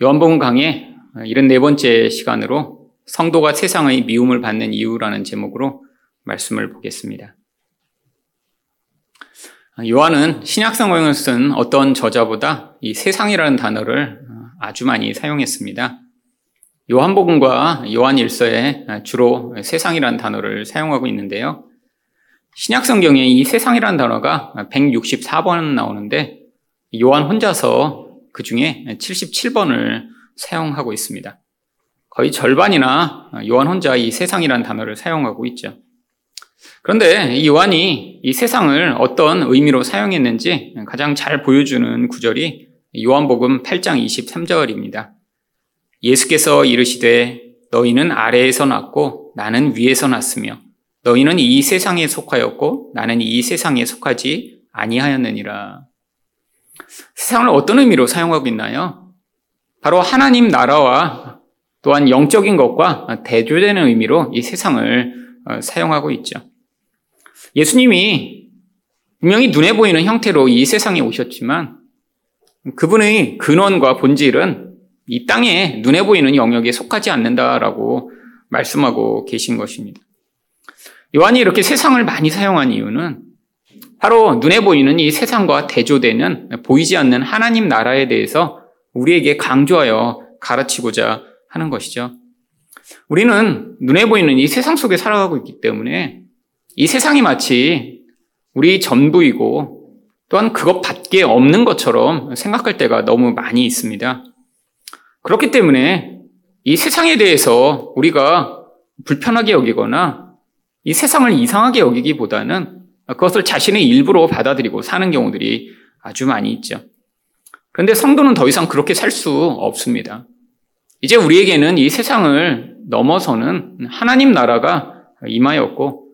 요한복음 강의 74번째 시간으로 성도가 세상의 미움을 받는 이유라는 제목으로 말씀을 보겠습니다. 요한은 신약 성경을 쓴 어떤 저자보다 이 세상이라는 단어를 아주 많이 사용했습니다. 요한복음과 요한일서에 주로 세상이라는 단어를 사용하고 있는데요. 신약 성경에 이 세상이라는 단어가 164번 나오는데 요한 혼자서 그 중에 77번을 사용하고 있습니다. 거의 절반이나 요한 혼자 이 세상이라는 단어를 사용하고 있죠. 그런데 이 요한이 이 세상을 어떤 의미로 사용했는지 가장 잘 보여주는 구절이 요한복음 8장 23절입니다. 예수께서 이르시되 너희는 아래에서 났고 나는 위에서 났으며 너희는 이 세상에 속하였고 나는 이 세상에 속하지 아니하였느니라. 세상을 어떤 의미로 사용하고 있나요? 바로 하나님 나라와 또한 영적인 것과 대조되는 의미로 이 세상을 어, 사용하고 있죠. 예수님이 분명히 눈에 보이는 형태로 이 세상에 오셨지만 그분의 근원과 본질은 이 땅에 눈에 보이는 영역에 속하지 않는다라고 말씀하고 계신 것입니다. 요한이 이렇게 세상을 많이 사용한 이유는 바로 눈에 보이는 이 세상과 대조되는 보이지 않는 하나님 나라에 대해서 우리에게 강조하여 가르치고자 하는 것이죠. 우리는 눈에 보이는 이 세상 속에 살아가고 있기 때문에 이 세상이 마치 우리 전부이고 또한 그것밖에 없는 것처럼 생각할 때가 너무 많이 있습니다. 그렇기 때문에 이 세상에 대해서 우리가 불편하게 여기거나 이 세상을 이상하게 여기기보다는 그것을 자신의 일부로 받아들이고 사는 경우들이 아주 많이 있죠. 그런데 성도는 더 이상 그렇게 살 수 없습니다. 이제 우리에게는 이 세상을 넘어서는 하나님 나라가 임하였고,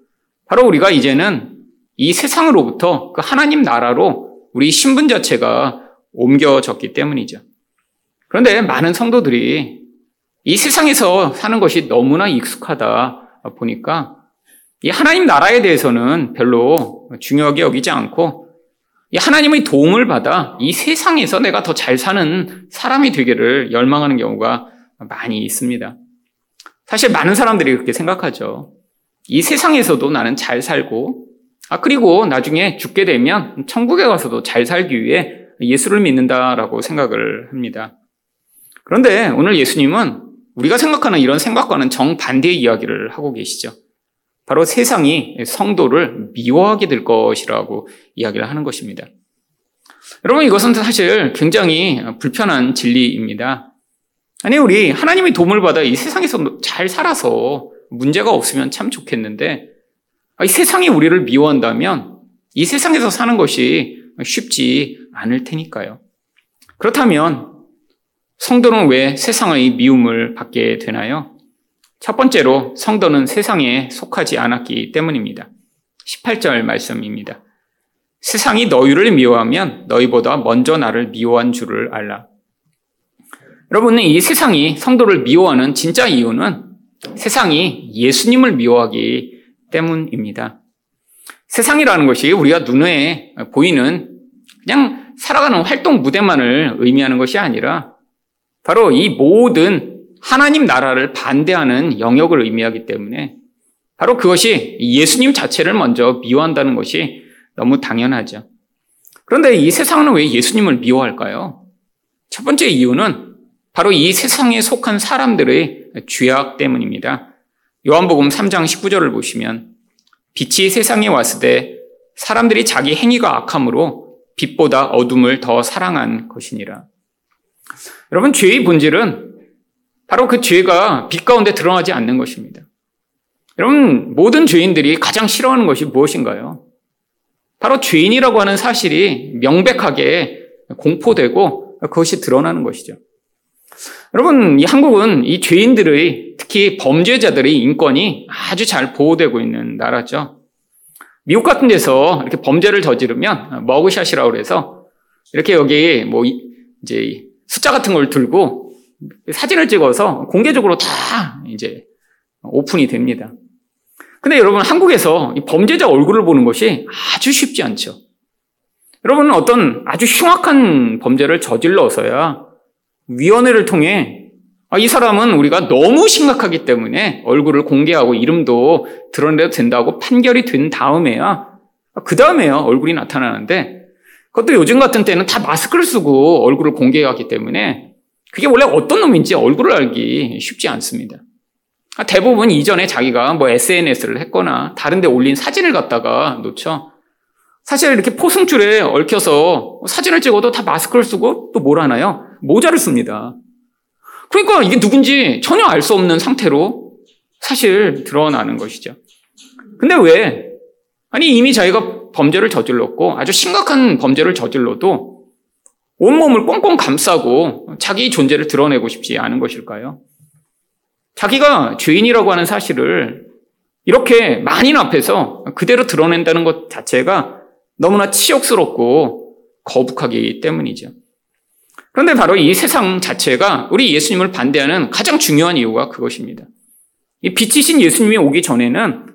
바로 우리가 이제는 이 세상으로부터 그 하나님 나라로 우리 신분 자체가 옮겨졌기 때문이죠. 그런데 많은 성도들이 이 세상에서 사는 것이 너무나 익숙하다 보니까 이 하나님 나라에 대해서는 별로 중요하게 여기지 않고 이 하나님의 도움을 받아 이 세상에서 내가 더 잘 사는 사람이 되기를 열망하는 경우가 많이 있습니다. 사실 많은 사람들이 그렇게 생각하죠. 이 세상에서도 나는 잘 살고, 아, 그리고 나중에 죽게 되면 천국에 가서도 잘 살기 위해 예수를 믿는다라고 생각을 합니다. 그런데 오늘 예수님은 우리가 생각하는 이런 생각과는 정반대의 이야기를 하고 계시죠. 바로 세상이 성도를 미워하게 될 것이라고 이야기를 하는 것입니다. 여러분, 이것은 사실 굉장히 불편한 진리입니다. 아니, 우리 하나님의 도움을 받아 이 세상에서 잘 살아서 문제가 없으면 참 좋겠는데, 이 세상이 우리를 미워한다면 이 세상에서 사는 것이 쉽지 않을 테니까요. 그렇다면 성도는 왜 세상의 미움을 받게 되나요? 첫 번째로 성도는 세상에 속하지 않았기 때문입니다. 18절 말씀입니다. 세상이 너희를 미워하면 너희보다 먼저 나를 미워한 줄을 알라. 여러분, 이 세상이 성도를 미워하는 진짜 이유는 세상이 예수님을 미워하기 때문입니다. 세상이라는 것이 우리가 눈에 보이는 그냥 살아가는 활동 무대만을 의미하는 것이 아니라 바로 이 모든 하나님 나라를 반대하는 영역을 의미하기 때문에 바로 그것이 예수님 자체를 먼저 미워한다는 것이 너무 당연하죠. 그런데 이 세상은 왜 예수님을 미워할까요? 첫 번째 이유는 바로 이 세상에 속한 사람들의 죄악 때문입니다. 요한복음 3장 19절을 보시면 빛이 세상에 왔을 때 사람들이 자기 행위가 악함으로 빛보다 어둠을 더 사랑한 것이니라. 여러분, 죄의 본질은 바로 그 죄가 빛 가운데 드러나지 않는 것입니다. 여러분, 모든 죄인들이 가장 싫어하는 것이 무엇인가요? 바로 죄인이라고 하는 사실이 명백하게 공포되고 그것이 드러나는 것이죠. 여러분, 이 한국은 이 죄인들의 특히 범죄자들의 인권이 아주 잘 보호되고 있는 나라죠. 미국 같은 데서 이렇게 범죄를 저지르면 머그샷이라고 그래서 이렇게 여기 뭐 이제 숫자 같은 걸 들고 사진을 찍어서 공개적으로 다 이제 오픈이 됩니다. 근데 여러분 한국에서 범죄자 얼굴을 보는 것이 아주 쉽지 않죠. 여러분은 어떤 아주 흉악한 범죄를 저질러서야 위원회를 통해 아, 이 사람은 우리가 너무 심각하기 때문에 얼굴을 공개하고 이름도 드러내도 된다고 판결이 된 다음에야 그 다음에야 얼굴이 나타나는데 그것도 요즘 같은 때는 다 마스크를 쓰고 얼굴을 공개하기 때문에 그게 원래 어떤 놈인지 얼굴을 알기 쉽지 않습니다. 아, 대부분 이전에 자기가 뭐 SNS를 했거나 다른 데 올린 사진을 갖다가 놓죠. 사실 이렇게 포승줄에 얽혀서 사진을 찍어도 다 마스크를 쓰고 또 뭘 하나요? 모자를 씁니다. 그러니까 이게 누군지 전혀 알 수 없는 상태로 사실 드러나는 것이죠. 근데 왜? 아니, 이미 자기가 범죄를 저질렀고 아주 심각한 범죄를 저질러도 온몸을 꽁꽁 감싸고 자기 존재를 드러내고 싶지 않은 것일까요? 자기가 죄인이라고 하는 사실을 이렇게 만인 앞에서 그대로 드러낸다는 것 자체가 너무나 치욕스럽고 거북하기 때문이죠. 그런데 바로 이 세상 자체가 우리 예수님을 반대하는 가장 중요한 이유가 그것입니다. 이 빛이신 예수님이 오기 전에는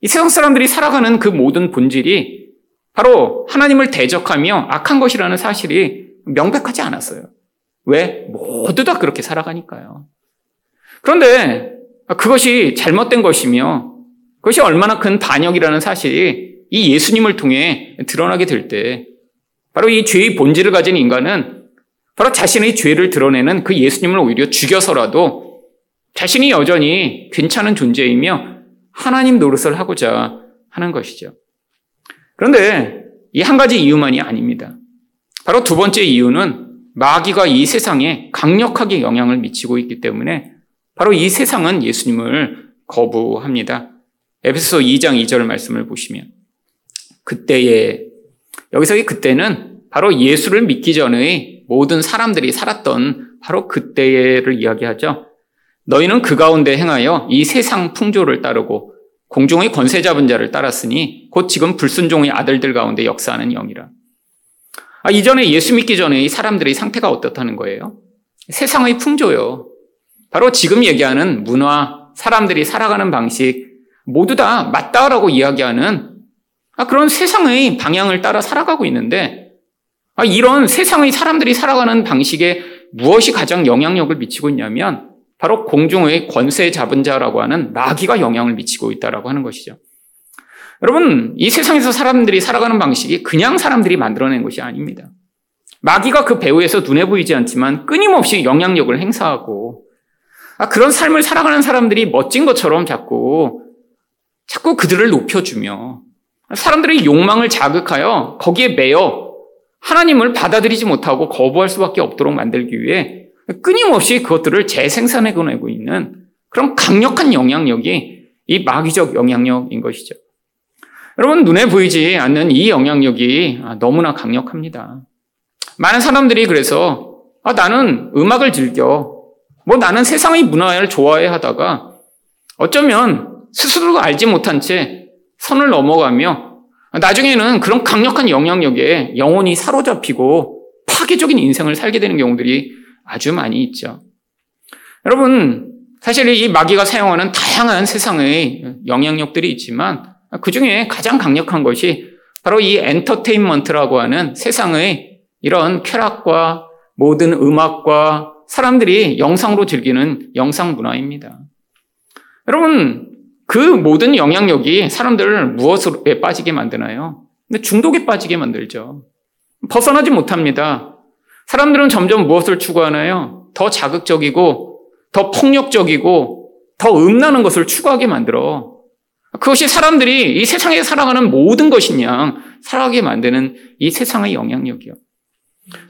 이 세상 사람들이 살아가는 그 모든 본질이 바로 하나님을 대적하며 악한 것이라는 사실이 명백하지 않았어요. 왜? 모두 다 그렇게 살아가니까요. 그런데 그것이 잘못된 것이며 그것이 얼마나 큰 반역이라는 사실이 이 예수님을 통해 드러나게 될 때 바로 이 죄의 본질을 가진 인간은 바로 자신의 죄를 드러내는 그 예수님을 오히려 죽여서라도 자신이 여전히 괜찮은 존재이며 하나님 노릇을 하고자 하는 것이죠. 그런데 이 한 가지 이유만이 아닙니다. 바로 두 번째 이유는 마귀가 이 세상에 강력하게 영향을 미치고 있기 때문에 바로 이 세상은 예수님을 거부합니다. 에베소 2장 2절 말씀을 보시면 그때에 여기서 이 그때는 바로 예수를 믿기 전의 모든 사람들이 살았던 바로 그때를 이야기하죠. 너희는 그 가운데 행하여 이 세상 풍조를 따르고 공중의 권세 잡은 자를 따랐으니 곧 지금 불순종의 아들들 가운데 역사하는 영이라. 아, 이전에 예수 믿기 전에 이 사람들의 상태가 어떻다는 거예요? 세상의 풍조요. 바로 지금 얘기하는 문화, 사람들이 살아가는 방식, 모두 다 맞다라고 이야기하는 아, 그런 세상의 방향을 따라 살아가고 있는데, 아, 이런 세상의 사람들이 살아가는 방식에 무엇이 가장 영향력을 미치고 있냐면, 바로 공중의 권세 잡은 자라고 하는 마귀가 영향을 미치고 있다라고 하는 것이죠. 여러분, 이 세상에서 사람들이 살아가는 방식이 그냥 사람들이 만들어낸 것이 아닙니다. 마귀가 그 배후에서 눈에 보이지 않지만 끊임없이 영향력을 행사하고 아, 그런 삶을 살아가는 사람들이 멋진 것처럼 자꾸, 자꾸 그들을 높여주며 사람들의 욕망을 자극하여 거기에 매여 하나님을 받아들이지 못하고 거부할 수밖에 없도록 만들기 위해 끊임없이 그것들을 재생산해내고 있는 그런 강력한 영향력이 이 마귀적 영향력인 것이죠. 여러분, 눈에 보이지 않는 이 영향력이 너무나 강력합니다. 많은 사람들이 그래서 아, 나는 음악을 즐겨. 뭐 나는 세상의 문화를 좋아해 하다가 어쩌면 스스로 알지 못한 채 선을 넘어가며 나중에는 그런 강력한 영향력에 영혼이 사로잡히고 파괴적인 인생을 살게 되는 경우들이 아주 많이 있죠. 여러분, 사실 이 마귀가 사용하는 다양한 세상의 영향력들이 있지만 그 중에 가장 강력한 것이 바로 이 엔터테인먼트라고 하는 세상의 이런 쾌락과 모든 음악과 사람들이 영상으로 즐기는 영상 문화입니다. 여러분, 그 모든 영향력이 사람들을 무엇에 빠지게 만드나요? 근데 중독에 빠지게 만들죠. 벗어나지 못합니다. 사람들은 점점 무엇을 추구하나요? 더 자극적이고, 더 폭력적이고, 더 음란한 것을 추구하게 만들어. 그것이 사람들이 이 세상에 살아가는 모든 것이냐, 살아가게 만드는 이 세상의 영향력이요.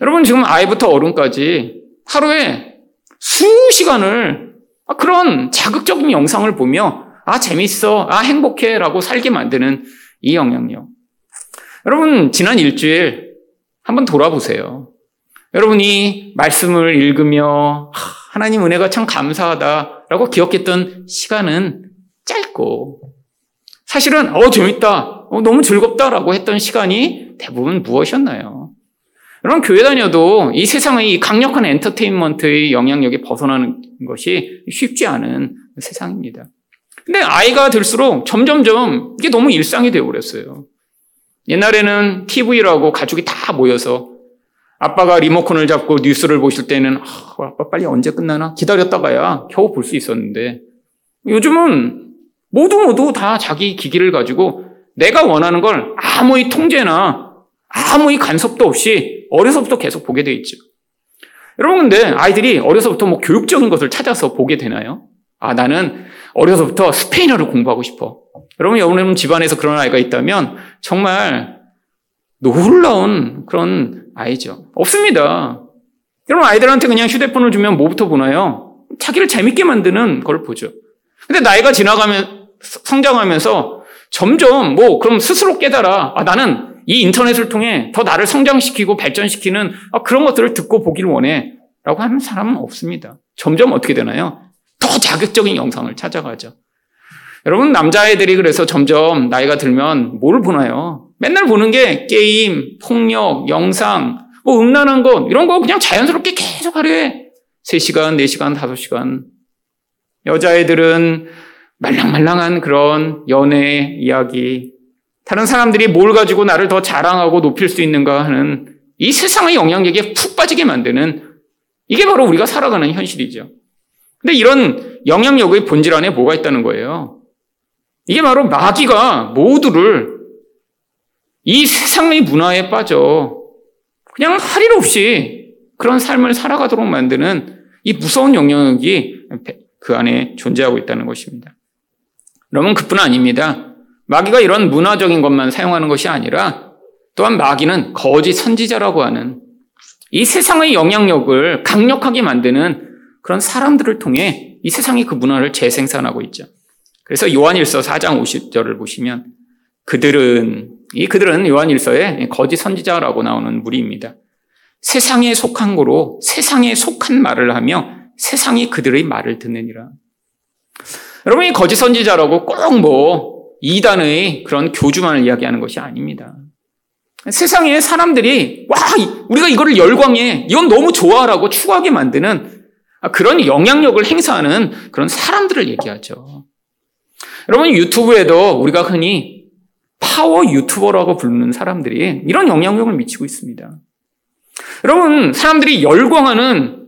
여러분, 지금 아이부터 어른까지 하루에 수시간을 그런 자극적인 영상을 보며 아, 재밌어. 아, 행복해. 라고 살게 만드는 이 영향력. 여러분, 지난 일주일 한번 돌아보세요. 여러분이 말씀을 읽으며 하나님 은혜가 참 감사하다라고 기억했던 시간은 짧고 사실은 어 재밌다, 어, 너무 즐겁다라고 했던 시간이 대부분 무엇이었나요? 여러분 교회 다녀도 이 세상의 강력한 엔터테인먼트의 영향력에 벗어나는 것이 쉽지 않은 세상입니다. 근데 아이가 들수록 점점점 이게 너무 일상이 되어버렸어요. 옛날에는 TV라고 가족이 다 모여서 아빠가 리모컨을 잡고 뉴스를 보실 때는 아, 아빠 빨리 언제 끝나나 기다렸다가야 겨우 볼 수 있었는데 요즘은 모두 모두 다 자기 기기를 가지고 내가 원하는 걸 아무리 통제나 아무리 간섭도 없이 어려서부터 계속 보게 돼 있죠. 여러분 근데 아이들이 어려서부터 뭐 교육적인 것을 찾아서 보게 되나요? 아 나는 어려서부터 스페인어를 공부하고 싶어. 여러분 여러분 집안에서 그런 아이가 있다면 정말 놀라운 그런 아이죠. 없습니다. 여러분 아이들한테 그냥 휴대폰을 주면 뭐부터 보나요? 자기를 재밌게 만드는 걸 보죠. 근데 나이가 지나가면 성장하면서 점점 뭐 그럼 스스로 깨달아 아, 나는 이 인터넷을 통해 더 나를 성장시키고 발전시키는 아, 그런 것들을 듣고 보기를 원해 라고 하는 사람은 없습니다. 점점 어떻게 되나요? 더 자극적인 영상을 찾아가죠. 여러분 남자애들이 그래서 점점 나이가 들면 뭘 보나요? 맨날 보는 게 게임, 폭력, 영상, 뭐 음란한 것 이런 거 그냥 자연스럽게 계속 해. 3시간, 4시간, 5시간. 여자애들은 말랑말랑한 그런 연애 이야기. 다른 사람들이 뭘 가지고 나를 더 자랑하고 높일 수 있는가 하는 이 세상의 영향력에 푹 빠지게 만드는 이게 바로 우리가 살아가는 현실이죠. 근데 이런 영향력의 본질 안에 뭐가 있다는 거예요? 이게 바로 마귀가 모두를 이 세상의 문화에 빠져 그냥 할 일 없이 그런 삶을 살아가도록 만드는 이 무서운 영향력이 그 안에 존재하고 있다는 것입니다. 여러분, 그뿐 아닙니다. 마귀가 이런 문화적인 것만 사용하는 것이 아니라 또한 마귀는 거짓 선지자라고 하는 이 세상의 영향력을 강력하게 만드는 그런 사람들을 통해 이 세상이 그 문화를 재생산하고 있죠. 그래서 요한일서 4장 50절을 보시면 그들은 이 그들은 요한일서에 거짓 선지자라고 나오는 무리입니다. 세상에 속한 거로 세상에 속한 말을 하며 세상이 그들의 말을 듣느니라. 여러분 이 거짓 선지자라고 꼭 뭐 이단의 그런 교주만을 이야기하는 것이 아닙니다. 세상에 사람들이 와 우리가 이거를 열광해 이건 너무 좋아라고 추구하게 만드는 그런 영향력을 행사하는 그런 사람들을 얘기하죠. 여러분 유튜브에도 우리가 흔히 파워 유튜버라고 부르는 사람들이 이런 영향력을 미치고 있습니다. 여러분 사람들이 열광하는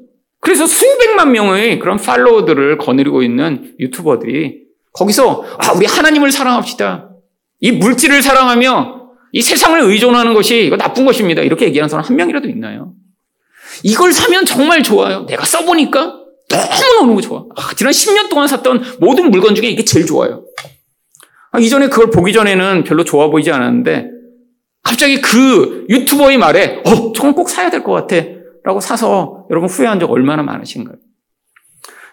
그래서 수백만 명의 그런 팔로워들을 거느리고 있는 유튜버들이 거기서 아 우리 하나님을 사랑합시다. 이 물질을 사랑하며 이 세상을 의존하는 것이 이거 나쁜 것입니다. 이렇게 얘기하는 사람 한 명이라도 있나요? 이걸 사면 정말 좋아요. 내가 써보니까 너무너무 좋아. 아, 지난 10년 동안 샀던 모든 물건 중에 이게 제일 좋아요. 아, 이전에 그걸 보기 전에는 별로 좋아 보이지 않았는데 갑자기 그 유튜버의 말에 어, 저건 꼭 사야 될 것 같아. 라고 사서 여러분 후회한 적 얼마나 많으신가요?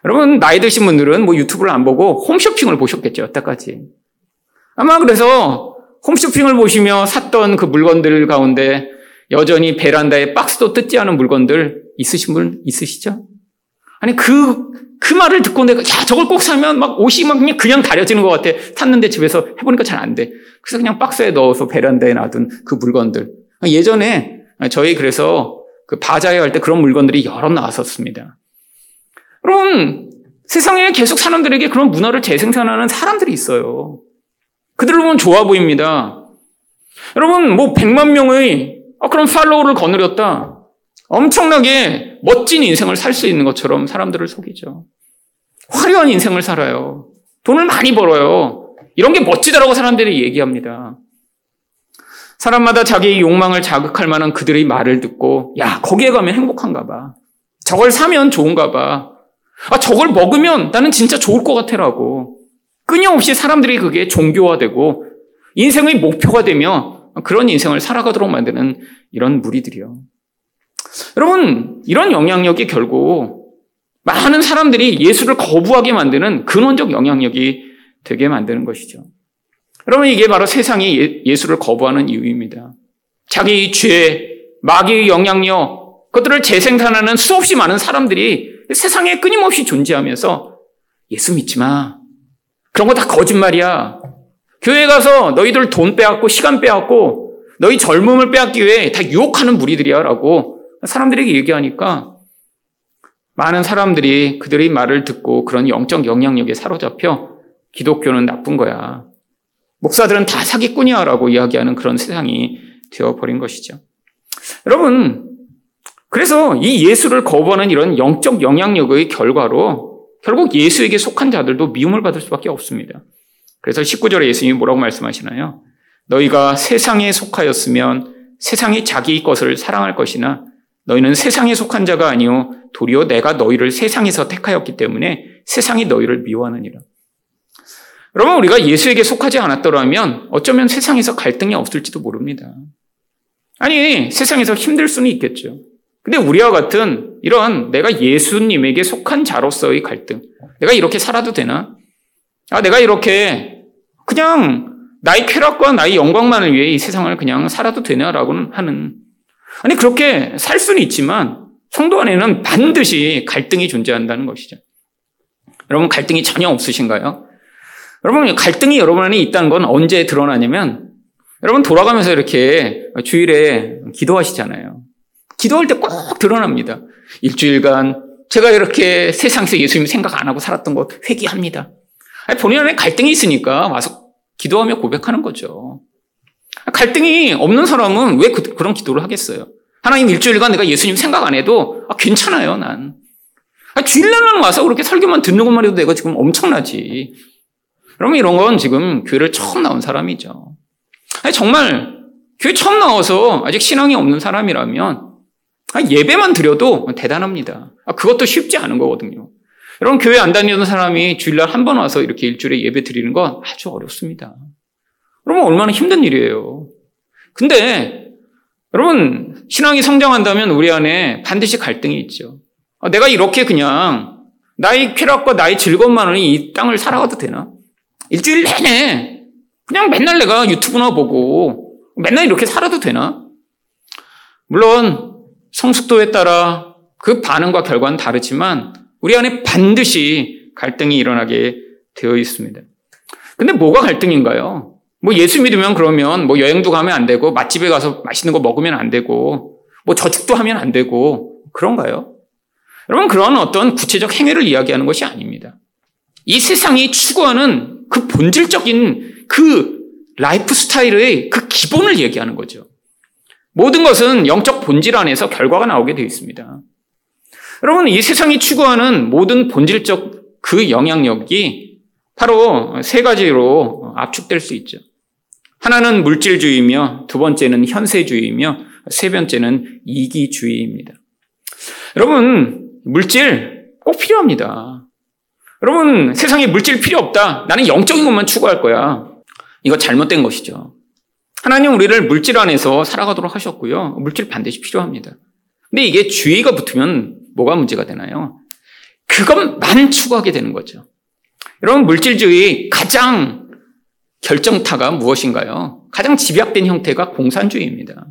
여러분 나이 드신 분들은 뭐 유튜브를 안 보고 홈쇼핑을 보셨겠죠. 여태까지. 아마 그래서 홈쇼핑을 보시며 샀던 그 물건들 가운데 여전히 베란다에 박스도 뜯지 않은 물건들 있으신 분 있으시죠? 아니 그, 그 말을 듣고 내가 야 저걸 꼭 사면 막 옷이 막 그냥, 그냥 다려지는 것 같아. 샀는데 집에서 해보니까 잘 안 돼. 그래서 그냥 박스에 넣어서 베란다에 놔둔 그 물건들. 예전에 저희 그래서 그 바자회 할 때 그런 물건들이 여러 나왔었습니다. 그럼 세상에 계속 사람들에게 그런 문화를 재생산하는 사람들이 있어요. 그들을 보면 좋아 보입니다. 여러분, 뭐 100만 명의 아, 그런 팔로우를 거느렸다. 엄청나게 멋진 인생을 살 수 있는 것처럼 사람들을 속이죠. 화려한 인생을 살아요. 돈을 많이 벌어요. 이런 게 멋지다라고 사람들이 얘기합니다. 사람마다 자기의 욕망을 자극할 만한 그들의 말을 듣고, 야, 거기에 가면 행복한가 봐. 저걸 사면 좋은가 봐. 아, 저걸 먹으면 나는 진짜 좋을 것 같아라고. 끊임없이 사람들이 그게 종교화되고, 인생의 목표가 되며, 그런 인생을 살아가도록 만드는 이런 무리들이요. 여러분, 이런 영향력이 결국 많은 사람들이 예수를 거부하게 만드는 근원적 영향력이 되게 만드는 것이죠. 여러분, 이게 바로 세상이 예, 수를 거부하는 이유입니다. 자기 죄, 마귀의 영향력, 그것들을 재생산하는 수없이 많은 사람들이 세상에 끊임없이 존재하면서 예수 믿지 마. 그런 거 다 거짓말이야. 교회 가서 너희들 돈 빼앗고 시간 빼앗고 너희 젊음을 빼앗기 위해 다 유혹하는 무리들이야 라고 사람들에게 얘기하니까 많은 사람들이 그들의 말을 듣고 그런 영적 영향력에 사로잡혀 기독교는 나쁜 거야. 목사들은 다 사기꾼이야 라고 이야기하는 그런 세상이 되어버린 것이죠. 여러분, 그래서 이 예수를 거부하는 이런 영적 영향력의 결과로 결국 예수에게 속한 자들도 미움을 받을 수밖에 없습니다. 그래서 19절에 예수님이 뭐라고 말씀하시나요? 너희가 세상에 속하였으면 세상이 자기 것을 사랑할 것이나 너희는 세상에 속한 자가 아니요 도리어 내가 너희를 세상에서 택하였기 때문에 세상이 너희를 미워하느니라. 여러분 우리가 예수에게 속하지 않았더라면 어쩌면 세상에서 갈등이 없을지도 모릅니다. 아니 세상에서 힘들 수는 있겠죠. 근데 우리와 같은 이런 내가 예수님에게 속한 자로서의 갈등, 내가 이렇게 살아도 되나? 아 내가 이렇게 그냥 나의 쾌락과 나의 영광만을 위해 이 세상을 그냥 살아도 되냐라고는 하는 아니 그렇게 살 수는 있지만 성도 안에는 반드시 갈등이 존재한다는 것이죠. 여러분 갈등이 전혀 없으신가요? 여러분 갈등이 여러분 안에 있다는 건 언제 드러나냐면 여러분 돌아가면서 이렇게 주일에 기도하시잖아요. 기도할 때 꼭 드러납니다. 일주일간 제가 이렇게 세상에서 예수님 생각 안 하고 살았던 것 회개합니다. 본인 안에 갈등이 있으니까 와서 기도하며 고백하는 거죠. 갈등이 없는 사람은 왜 그, 런 기도를 하겠어요? 하나님 일주일간 내가 예수님 생각 안 해도 아, 괜찮아요, 난. 아, 주일날만 와서 그렇게 설교만 듣는 것만 해도 내가 지금 엄청나지. 그러면 이런 건 지금 교회를 처음 나온 사람이죠. 아니, 정말 교회 처음 나와서 아직 신앙이 없는 사람이라면 아, 예배만 드려도 대단합니다. 아, 그것도 쉽지 않은 거거든요. 여러분 교회 안 다니던 사람이 주일날 한 번 와서 이렇게 일주일에 예배 드리는 건 아주 어렵습니다. 여러분 얼마나 힘든 일이에요. 근데 여러분 신앙이 성장한다면 우리 안에 반드시 갈등이 있죠. 아, 내가 이렇게 그냥 나의 쾌락과 나의 즐거움만으로 이 땅을 살아가도 되나? 일주일 내내 그냥 맨날 내가 유튜브나 보고 맨날 이렇게 살아도 되나? 물론 성숙도에 따라 그 반응과 결과는 다르지만 우리 안에 반드시 갈등이 일어나게 되어 있습니다. 근데 뭐가 갈등인가요? 뭐 예수 믿으면 그러면 뭐 여행도 가면 안 되고 맛집에 가서 맛있는 거 먹으면 안 되고 뭐 저축도 하면 안 되고 그런가요? 여러분 그런 어떤 구체적 행위를 이야기하는 것이 아닙니다. 이 세상이 추구하는 그 본질적인 그 라이프 스타일의 그 기본을 얘기하는 거죠. 모든 것은 영적 본질 안에서 결과가 나오게 되어 있습니다. 여러분, 이 세상이 추구하는 모든 본질적 그 영향력이 바로 세 가지로 압축될 수 있죠. 하나는 물질주의이며, 두 번째는 현세주의이며, 세 번째는 이기주의입니다. 여러분, 물질 꼭 필요합니다. 여러분, 세상에 물질 필요 없다. 나는 영적인 것만 추구할 거야. 이거 잘못된 것이죠. 하나님 우리를 물질 안에서 살아가도록 하셨고요. 물질 반드시 필요합니다. 근데 이게 주의가 붙으면 뭐가 문제가 되나요? 그것만 추구하게 되는 거죠. 여러분, 물질주의 가장 결정타가 무엇인가요? 가장 집약된 형태가 공산주의입니다.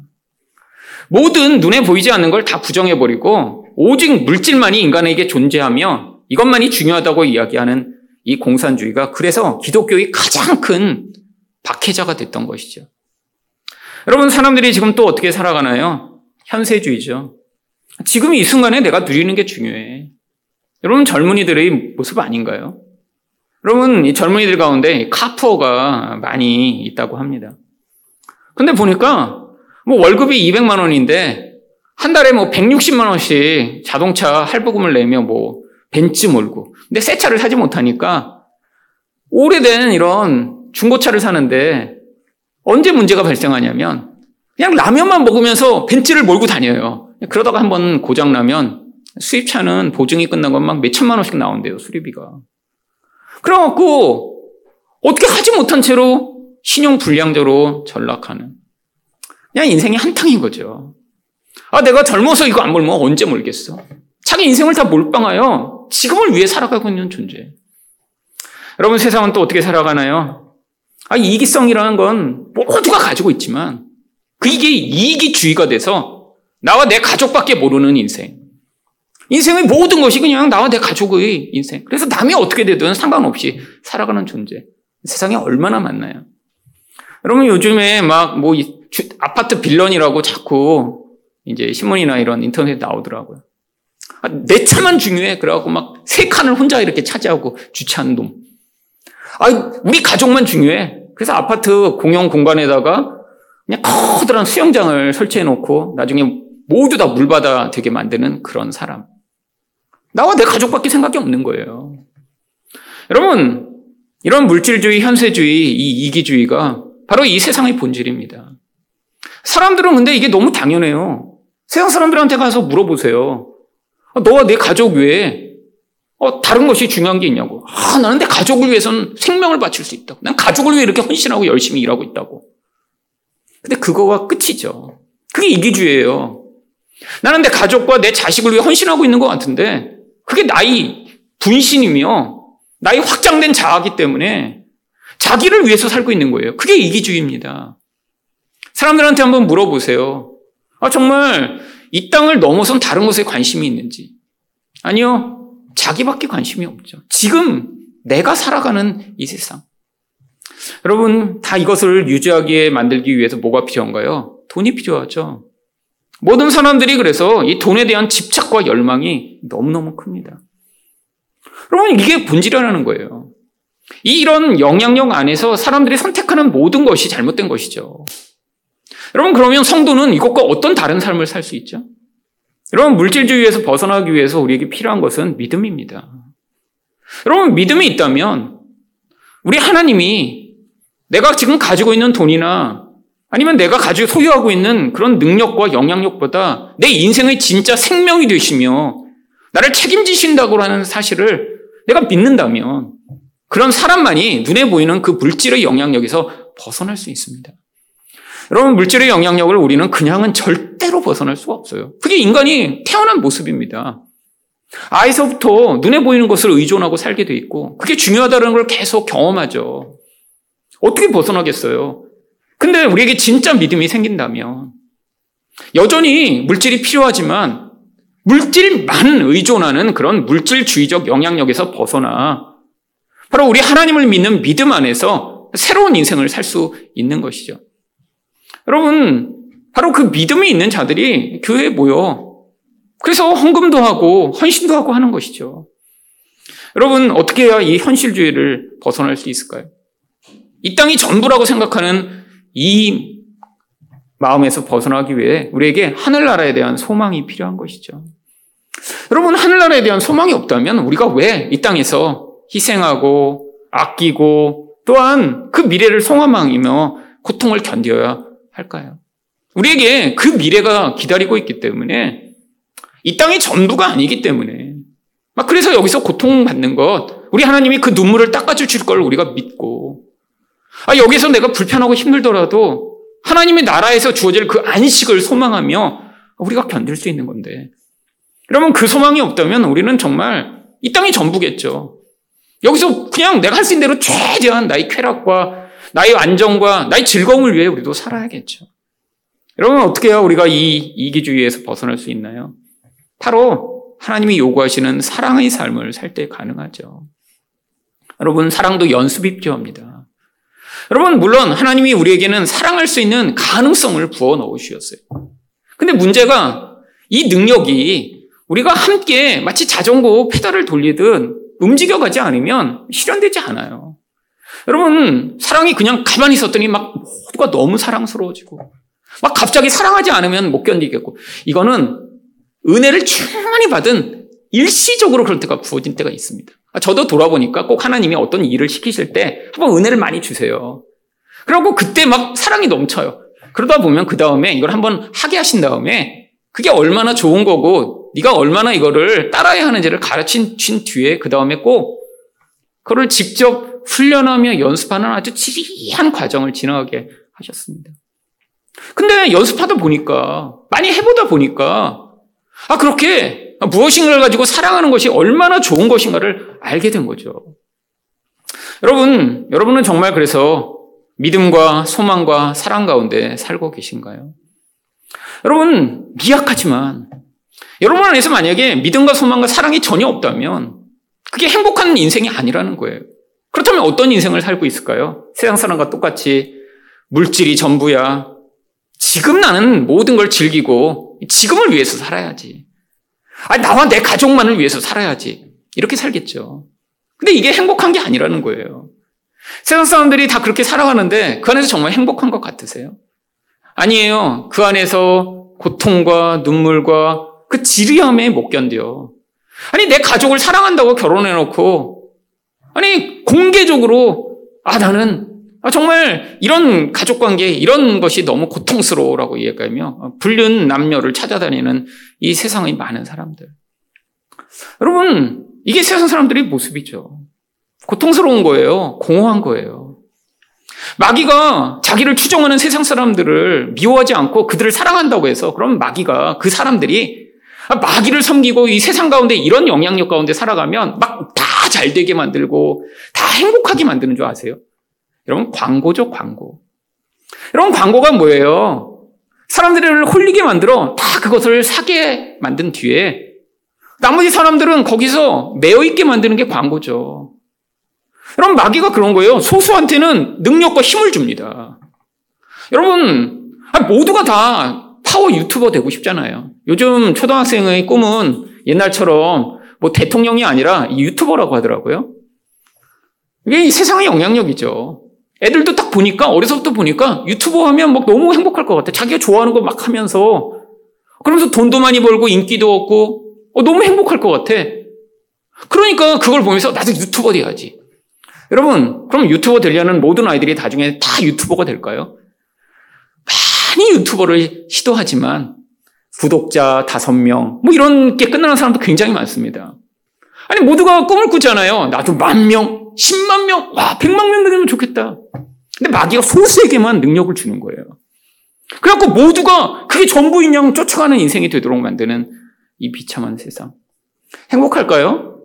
모든 눈에 보이지 않는 걸 다 부정해버리고 오직 물질만이 인간에게 존재하며 이것만이 중요하다고 이야기하는 이 공산주의가 그래서 기독교의 가장 큰 박해자가 됐던 것이죠. 여러분, 사람들이 지금 또 어떻게 살아가나요? 현세주의죠. 지금 이 순간에 내가 누리는 게 중요해. 여러분 젊은이들의 모습 아닌가요? 여러분 이 젊은이들 가운데 카푸어가 많이 있다고 합니다. 근데 보니까 뭐 월급이 200만 원인데 한 달에 뭐 160만 원씩 자동차 할부금을 내며 뭐 벤츠 몰고 근데 새 차를 사지 못하니까 오래된 이런 중고차를 사는데 언제 문제가 발생하냐면 그냥 라면만 먹으면서 벤츠를 몰고 다녀요. 그러다가 한 번 고장나면 수입차는 보증이 끝난 건막 몇천만 원씩 나온대요, 수리비가. 그래갖고 어떻게 하지 못한 채로 신용 불량자로 전락하는. 그냥 인생이 한탕인 거죠. 아, 내가 젊어서 이거 안 몰면 언제 몰겠어? 자기 인생을 다 몰빵하여 지금을 위해 살아가고 있는 존재. 여러분 세상은 또 어떻게 살아가나요? 아, 이기성이라는 건 모두가 가지고 있지만 그게 이기주의가 돼서 나와 내 가족밖에 모르는 인생. 인생의 모든 것이 그냥 나와 내 가족의 인생. 그래서 남이 어떻게 되든 상관없이 살아가는 존재. 세상에 얼마나 많나요? 여러분 요즘에 막 뭐 아파트 빌런이라고 자꾸 이제 신문이나 이런 인터넷에 나오더라고요. 아, 내 차만 중요해. 그래갖고 막 세 칸을 혼자 이렇게 차지하고 주차하는 놈. 아, 우리 가족만 중요해. 그래서 아파트 공용 공간에다가 그냥 커다란 수영장을 설치해 놓고 나중에 모두 다 물받아 되게 만드는 그런 사람. 나와 내 가족밖에 생각이 없는 거예요. 여러분, 이런 물질주의, 현세주의, 이 이기주의가 바로 이 세상의 본질입니다. 사람들은 근데 이게 너무 당연해요. 세상 사람들한테 가서 물어보세요. 아, 너와 내 가족 외에 어, 다른 것이 중요한 게 있냐고. 아, 나는 내 가족을 위해서는 생명을 바칠 수 있다고. 난 가족을 위해 이렇게 헌신하고 열심히 일하고 있다고. 근데 그거가 끝이죠. 그게 이기주의예요. 나는 내 가족과 내 자식을 위해 헌신하고 있는 것 같은데 그게 나의 분신이며 나의 확장된 자아기 때문에 자기를 위해서 살고 있는 거예요. 그게 이기주의입니다. 사람들한테 한번 물어보세요. 아, 정말 이 땅을 넘어선 다른 것에 관심이 있는지. 아니요. 자기밖에 관심이 없죠. 지금 내가 살아가는 이 세상. 여러분, 다 이것을 유지하게 만들기 위해서 뭐가 필요한가요? 돈이 필요하죠. 모든 사람들이 그래서 이 돈에 대한 집착과 열망이 너무너무 큽니다. 여러분, 이게 본질이라는 거예요. 이런 영향력 안에서 사람들이 선택하는 모든 것이 잘못된 것이죠. 여러분, 그러면 성도는 이것과 어떤 다른 삶을 살 수 있죠? 여러분, 물질주의에서 벗어나기 위해서 우리에게 필요한 것은 믿음입니다. 여러분, 믿음이 있다면 우리 하나님이 내가 지금 가지고 있는 돈이나 아니면 내가 가지고 소유하고 있는 그런 능력과 영향력보다 내 인생의 진짜 생명이 되시며 나를 책임지신다고 하는 사실을 내가 믿는다면 그런 사람만이 눈에 보이는 그 물질의 영향력에서 벗어날 수 있습니다. 여러분, 물질의 영향력을 우리는 그냥은 절대로 벗어날 수가 없어요. 그게 인간이 태어난 모습입니다. 아이서부터 눈에 보이는 것을 의존하고 살게 돼 있고, 그게 중요하다는 걸 계속 경험하죠. 어떻게 벗어나겠어요? 근데 우리에게 진짜 믿음이 생긴다면, 여전히 물질이 필요하지만, 물질만 의존하는 그런 물질주의적 영향력에서 벗어나, 바로 우리 하나님을 믿는 믿음 안에서 새로운 인생을 살 수 있는 것이죠. 여러분, 바로 그 믿음이 있는 자들이 교회에 모여. 그래서 헌금도 하고 헌신도 하고 하는 것이죠. 여러분, 어떻게 해야 이 현실주의를 벗어날 수 있을까요? 이 땅이 전부라고 생각하는 이 마음에서 벗어나기 위해 우리에게 하늘나라에 대한 소망이 필요한 것이죠. 여러분, 하늘나라에 대한 소망이 없다면 우리가 왜 이 땅에서 희생하고 아끼고 또한 그 미래를 소망이며 고통을 견뎌야 할까요? 우리에게 그 미래가 기다리고 있기 때문에 이 땅이 전부가 아니기 때문에 막 그래서 여기서 고통받는 것 우리 하나님이 그 눈물을 닦아주실 걸 우리가 믿고 아 여기서 내가 불편하고 힘들더라도 하나님의 나라에서 주어질 그 안식을 소망하며 우리가 견딜 수 있는 건데 그러면 그 소망이 없다면 우리는 정말 이 땅이 전부겠죠. 여기서 그냥 내가 할 수 있는 대로 최대한 나의 쾌락과 나의 안정과 나의 즐거움을 위해 우리도 살아야겠죠. 여러분, 어떻게 해야 우리가 이 이기주의에서 벗어날 수 있나요? 바로 하나님이 요구하시는 사랑의 삶을 살 때 가능하죠. 여러분, 사랑도 연습이 필요합니다. 여러분, 물론 하나님이 우리에게는 사랑할 수 있는 가능성을 부어 넣으셨어요. 근데 문제가 이 능력이 우리가 함께 마치 자전거 페달을 돌리듯 움직여가지 않으면 실현되지 않아요. 여러분, 사랑이 그냥 가만히 있었더니 막 모두가 너무 사랑스러워지고, 막 갑자기 사랑하지 않으면 못 견디겠고, 이거는 은혜를 충만히 받은 일시적으로 그럴 때가 부어진 때가 있습니다. 저도 돌아보니까 꼭 하나님이 어떤 일을 시키실 때 한번 은혜를 많이 주세요. 그리고 그때 막 사랑이 넘쳐요. 그러다 보면 그 다음에 이걸 한번 하게 하신 다음에 그게 얼마나 좋은 거고 네가 얼마나 이거를 따라야 하는지를 가르친 뒤에 그 다음에 꼭 그걸 직접 훈련하며 연습하는 아주 지리한 과정을 지나가게 하셨습니다. 근데 연습하다 보니까, 많이 해보다 보니까, 아, 그렇게 무엇인가를 가지고 사랑하는 것이 얼마나 좋은 것인가를 알게 된 거죠. 여러분, 여러분은 정말 그래서 믿음과 소망과 사랑 가운데 살고 계신가요? 여러분, 미약하지만, 여러분 안에서 만약에 믿음과 소망과 사랑이 전혀 없다면, 그게 행복한 인생이 아니라는 거예요. 그렇다면 어떤 인생을 살고 있을까요? 세상 사람과 똑같이 물질이 전부야. 지금 나는 모든 걸 즐기고 지금을 위해서 살아야지. 아니, 나와 내 가족만을 위해서 살아야지. 이렇게 살겠죠. 근데 이게 행복한 게 아니라는 거예요. 세상 사람들이 다 그렇게 살아가는데 그 안에서 정말 행복한 것 같으세요? 아니에요. 그 안에서 고통과 눈물과 그 지리함에 못 견뎌. 아니, 내 가족을 사랑한다고 결혼해놓고, 아니, 공개적으로, 아, 나는, 아, 정말 이런 가족 관계, 이런 것이 너무 고통스러워라고 이야기하며, 불륜 남녀를 찾아다니는 이 세상의 많은 사람들. 여러분, 이게 세상 사람들의 모습이죠. 고통스러운 거예요. 공허한 거예요. 마귀가 자기를 추종하는 세상 사람들을 미워하지 않고 그들을 사랑한다고 해서 그럼 마귀가 그 사람들이 마귀를 섬기고 이 세상 가운데 이런 영향력 가운데 살아가면 막 다 잘 되게 만들고 다 행복하게 만드는 줄 아세요? 여러분 광고죠 광고. 여러분 광고가 뭐예요? 사람들을 홀리게 만들어 다 그것을 사게 만든 뒤에 나머지 사람들은 거기서 매여 있게 만드는 게 광고죠. 여러분, 마귀가 그런 거예요. 소수한테는 능력과 힘을 줍니다. 여러분, 모두가 다 파워 유튜버 되고 싶잖아요. 요즘 초등학생의 꿈은 옛날처럼 뭐 대통령이 아니라 유튜버라고 하더라고요. 이게 세상의 영향력이죠. 애들도 딱 보니까, 어려서부터 보니까 유튜버 하면 막 너무 행복할 것 같아. 자기가 좋아하는 거 막 하면서, 그러면서 돈도 많이 벌고 인기도 얻고, 어, 너무 행복할 것 같아. 그러니까 그걸 보면서 나도 유튜버 돼야지. 여러분, 그럼 유튜버 되려는 모든 아이들이 나중에 다 유튜버가 될까요? 많이 유튜버를 시도하지만 구독자 다섯 명, 뭐 이런 게 끝나는 사람도 굉장히 많습니다. 아니, 모두가 꿈을 꾸잖아요. 나도 만 명, 십만 명, 와, 백만 명 되면 좋겠다. 근데 마귀가 소수에게만 능력을 주는 거예요. 그래갖고 모두가 그게 전부인 양 쫓아가는 인생이 되도록 만드는 이 비참한 세상. 행복할까요?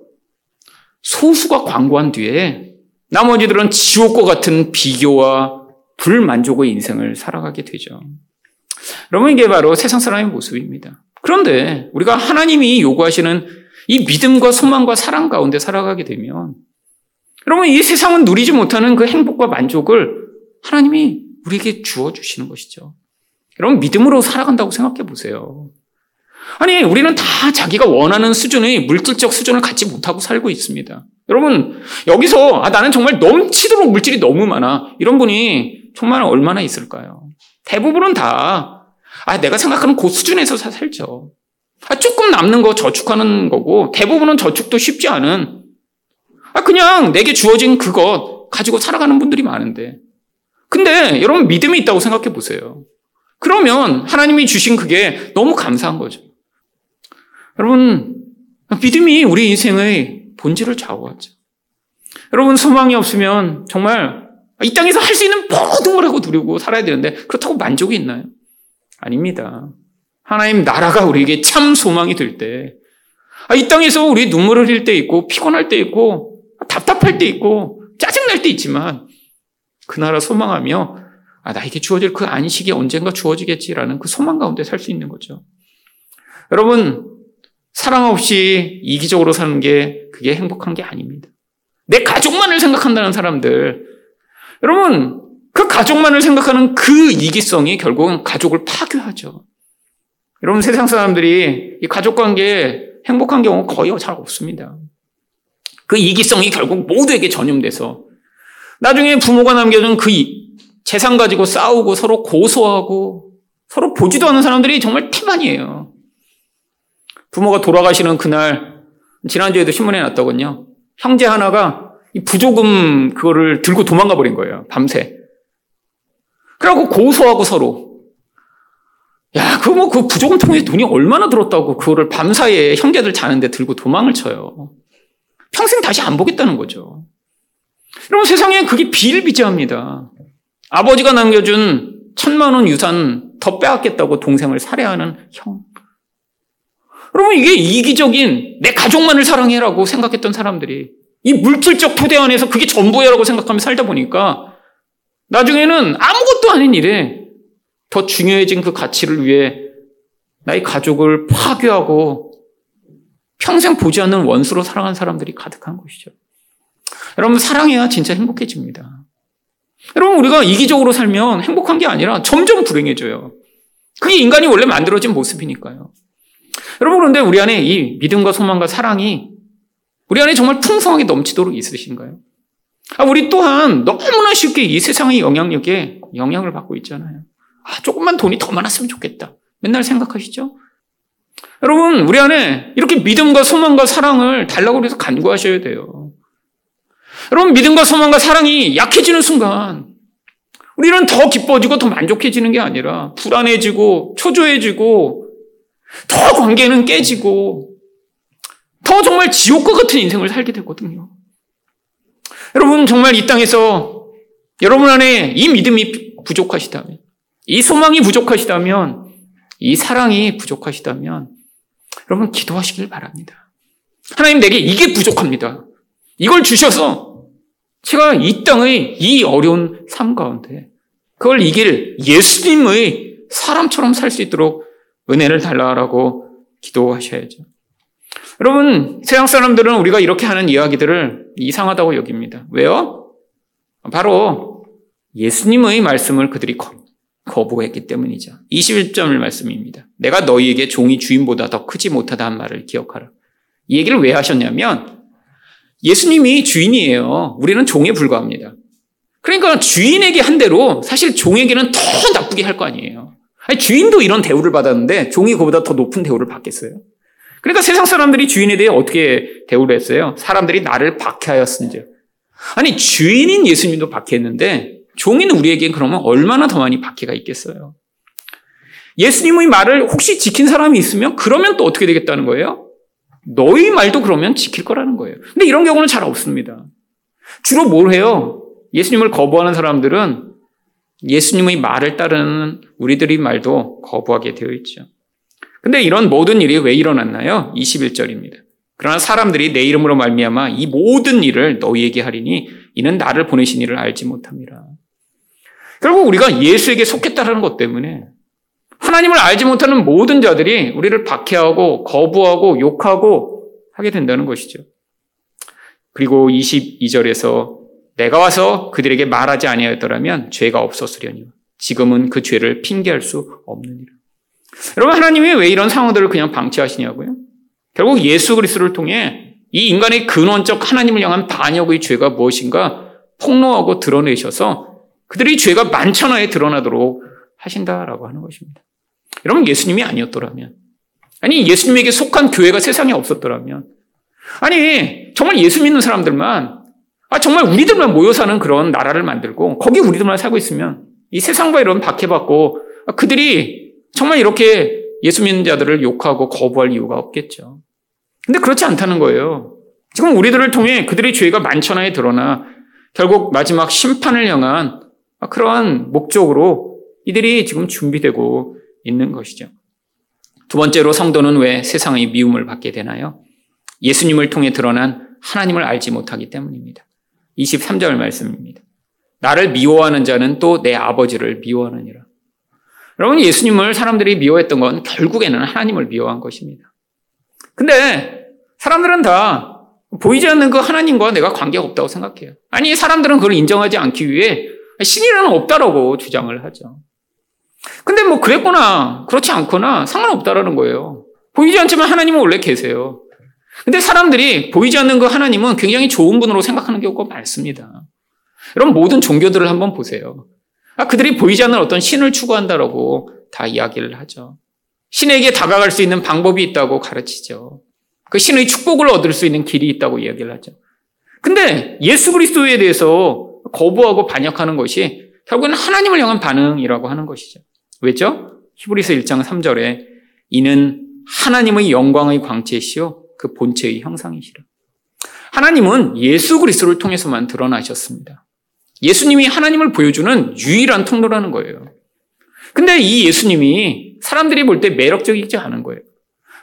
소수가 광고한 뒤에 나머지들은 지옥과 같은 비교와 불만족의 인생을 살아가게 되죠. 여러분, 이게 바로 세상 사람의 모습입니다. 그런데 우리가 하나님이 요구하시는 이 믿음과 소망과 사랑 가운데 살아가게 되면 여러분, 이 세상은 누리지 못하는 그 행복과 만족을 하나님이 우리에게 주어 주시는 것이죠. 여러분, 믿음으로 살아간다고 생각해 보세요. 아니, 우리는 다 자기가 원하는 수준의 물질적 수준을 갖지 못하고 살고 있습니다. 여러분, 여기서, 아, 나는 정말 넘치도록 물질이 너무 많아. 이런 분이 정말 얼마나 있을까요? 대부분은 다, 아, 내가 생각하는 그 수준에서 살죠. 아, 조금 남는 거 저축하는 거고, 대부분은 저축도 쉽지 않은, 아, 그냥 내게 주어진 그것 가지고 살아가는 분들이 많은데. 근데 여러분 믿음이 있다고 생각해 보세요. 그러면 하나님이 주신 그게 너무 감사한 거죠. 여러분, 믿음이 우리 인생의 본질을 좌우하죠. 여러분, 소망이 없으면 정말 이 땅에서 할 수 있는 모든 걸 하고 누리고 살아야 되는데 그렇다고 만족이 있나요? 아닙니다. 하나님 나라가 우리에게 참 소망이 될 때, 아, 이 땅에서 우리 눈물을 흘릴 때 있고, 피곤할 때 있고, 답답할 때 있고, 짜증날 때 있지만, 그 나라 소망하며, 아, 나에게 주어질 그 안식이 언젠가 주어지겠지라는 그 소망 가운데 살 수 있는 거죠. 여러분, 사랑 없이 이기적으로 사는 게 그게 행복한 게 아닙니다. 내 가족만을 생각한다는 사람들. 여러분, 그 가족만을 생각하는 그 이기성이 결국은 가족을 파괴하죠. 여러분, 세상 사람들이 이 가족 관계에 행복한 경우 거의 잘 없습니다. 그 이기성이 결국 모두에게 전염돼서 나중에 부모가 남겨준 그 재산 가지고 싸우고 서로 고소하고 서로 보지도 않는 사람들이 정말 태반이에요. 부모가 돌아가시는 그날 지난주에도 신문에 났더군요. 형제 하나가 부조금 그거를 들고 도망가 버린 거예요. 밤새. 그래갖고 고소하고 서로. 야, 그거 뭐그 부조금 통에 돈이 얼마나 들었다고 그거를 밤사이에 형제들 자는데 들고 도망을 쳐요. 평생 다시 안 보겠다는 거죠. 여러분 세상에 그게 비일비재합니다. 아버지가 남겨준 천만 원 유산 더 빼앗겠다고 동생을 살해하는 형. 여러분 이게 이기적인 내 가족만을 사랑해라고 생각했던 사람들이 이 물질적 토대 안에서 그게 전부야라고 생각하며 살다 보니까 나중에는 아무것도 아닌 일에 더 중요해진 그 가치를 위해 나의 가족을 파괴하고 평생 보지 않는 원수로 살아간 사람들이 가득한 것이죠. 여러분 사랑해야 진짜 행복해집니다. 여러분 우리가 이기적으로 살면 행복한 게 아니라 점점 불행해져요. 그게 인간이 원래 만들어진 모습이니까요. 여러분 그런데 우리 안에 이 믿음과 소망과 사랑이 우리 안에 정말 풍성하게 넘치도록 있으신가요? 아, 우리 또한 너무나 쉽게 이 세상의 영향력에 영향을 받고 있잖아요. 아, 조금만 돈이 더 많았으면 좋겠다. 맨날 생각하시죠? 여러분, 우리 안에 이렇게 믿음과 소망과 사랑을 달라고 해서 간구하셔야 돼요. 여러분, 믿음과 소망과 사랑이 약해지는 순간, 우리는 더 기뻐지고 더 만족해지는 게 아니라 불안해지고 초조해지고 더 관계는 깨지고 더 정말 지옥과 같은 인생을 살게 되거든요. 여러분 정말 이 땅에서 여러분 안에 이 믿음이 부족하시다면 이 소망이 부족하시다면 이 사랑이 부족하시다면 여러분 기도하시길 바랍니다. 하나님 내게 이게 부족합니다. 이걸 주셔서 제가 이 땅의 이 어려운 삶 가운데 그걸 이길 예수님의 사람처럼 살 수 있도록 은혜를 달라라고 기도하셔야죠. 여러분, 세상 사람들은 우리가 이렇게 하는 이야기들을 이상하다고 여깁니다. 왜요? 바로 예수님의 말씀을 그들이 거부했기 때문이죠. 21절 말씀입니다. 내가 너희에게 종이 주인보다 더 크지 못하다 한 말을 기억하라. 이 얘기를 왜 하셨냐면 예수님이 주인이에요. 우리는 종에 불과합니다. 그러니까 주인에게 한 대로 사실 종에게는 더 나쁘게 할 거 아니에요. 아니, 주인도 이런 대우를 받았는데 종이 그보다 더 높은 대우를 받겠어요? 그러니까 세상 사람들이 주인에 대해 어떻게 대우를 했어요? 사람들이 나를 박해하였은즉. 아니, 주인인 예수님도 박해했는데 종인 우리에겐 그러면 얼마나 더 많이 박해가 있겠어요? 예수님의 말을 혹시 지킨 사람이 있으면 그러면 또 어떻게 되겠다는 거예요? 너희 말도 그러면 지킬 거라는 거예요. 근데 이런 경우는 잘 없습니다. 주로 뭘 해요? 예수님을 거부하는 사람들은 예수님의 말을 따르는 우리들의 말도 거부하게 되어 있죠. 근데 이런 모든 일이 왜 일어났나요? 21절입니다. 그러나 사람들이 내 이름으로 말미암아 이 모든 일을 너희에게 하리니 이는 나를 보내신 이를 알지 못합니다. 결국 우리가 예수에게 속했다는 것 때문에 하나님을 알지 못하는 모든 자들이 우리를 박해하고 거부하고 욕하고 하게 된다는 것이죠. 그리고 22절에서 내가 와서 그들에게 말하지 아니하였더라면 죄가 없었으려니 지금은 그 죄를 핑계할 수 없느니라. 여러분 하나님이 왜 이런 상황들을 그냥 방치하시냐고요? 결국 예수 그리스도를 통해 이 인간의 근원적 하나님을 향한 반역의 죄가 무엇인가 폭로하고 드러내셔서 그들의 죄가 만천하에 드러나도록 하신다라고 하는 것입니다. 여러분 예수님이 아니었더라면 아니 예수님에게 속한 교회가 세상에 없었더라면 아니 정말 예수 믿는 사람들만 아, 정말 우리들만 모여 사는 그런 나라를 만들고 거기 우리들만 살고 있으면 이 세상과 이런 박해받고 그들이 정말 이렇게 예수 믿는 자들을 욕하고 거부할 이유가 없겠죠. 근데 그렇지 않다는 거예요. 지금 우리들을 통해 그들의 죄가 만천하에 드러나 결국 마지막 심판을 향한 그러한 목적으로 이들이 지금 준비되고 있는 것이죠. 두 번째로 성도는 왜 세상의 미움을 받게 되나요? 예수님을 통해 드러난 하나님을 알지 못하기 때문입니다. 23절 말씀입니다. 나를 미워하는 자는 또 내 아버지를 미워하느니라. 여러분, 예수님을 사람들이 미워했던 건 결국에는 하나님을 미워한 것입니다. 근데 사람들은 다 보이지 않는 그 하나님과 내가 관계가 없다고 생각해요. 아니, 사람들은 그걸 인정하지 않기 위해 신이라는 없다라고 주장을 하죠. 근데 뭐 그랬거나 그렇지 않거나 상관없다라는 거예요. 보이지 않지만 하나님은 원래 계세요. 근데 사람들이 보이지 않는 그 하나님은 굉장히 좋은 분으로 생각하는 경우가 많습니다. 여러분 모든 종교들을 한번 보세요. 아, 그들이 보이지 않는 어떤 신을 추구한다라고 다 이야기를 하죠. 신에게 다가갈 수 있는 방법이 있다고 가르치죠. 그 신의 축복을 얻을 수 있는 길이 있다고 이야기를 하죠. 근데 예수 그리스도에 대해서 거부하고 반역하는 것이 결국은 하나님을 향한 반응이라고 하는 것이죠. 왜죠? 히브리서 1장 3절에 이는 하나님의 영광의 광채시요 그 본체의 형상이시라. 하나님은 예수 그리스도를 통해서만 드러나셨습니다. 예수님이 하나님을 보여주는 유일한 통로라는 거예요. 근데 이 예수님이 사람들이 볼 때 매력적이지 않은 거예요.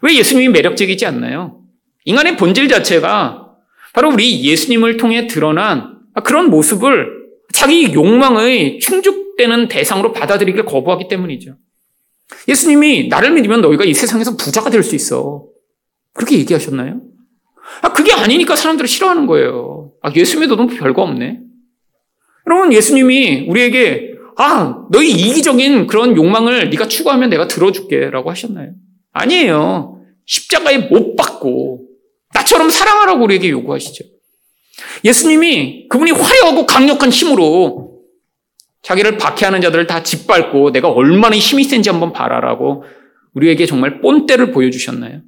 왜 예수님이 매력적이지 않나요? 인간의 본질 자체가 바로 우리 예수님을 통해 드러난 그런 모습을 자기 욕망의 충족되는 대상으로 받아들이기를 거부하기 때문이죠. 예수님이 나를 믿으면 너희가 이 세상에서 부자가 될 수 있어. 그렇게 얘기하셨나요? 아, 그게 아니니까 사람들을 싫어하는 거예요. 아, 예수 믿어도 별거 없네. 여러분, 예수님이 우리에게, 아, 너희 이기적인 그런 욕망을 네가 추구하면 내가 들어줄게. 라고 하셨나요? 아니에요. 십자가에 못 박고, 나처럼 사랑하라고 우리에게 요구하시죠. 예수님이 그분이 화려하고 강력한 힘으로 자기를 박해하는 자들을 다 짓밟고 내가 얼마나 힘이 센지 한번 봐라라고 우리에게 정말 본때를 보여주셨나요?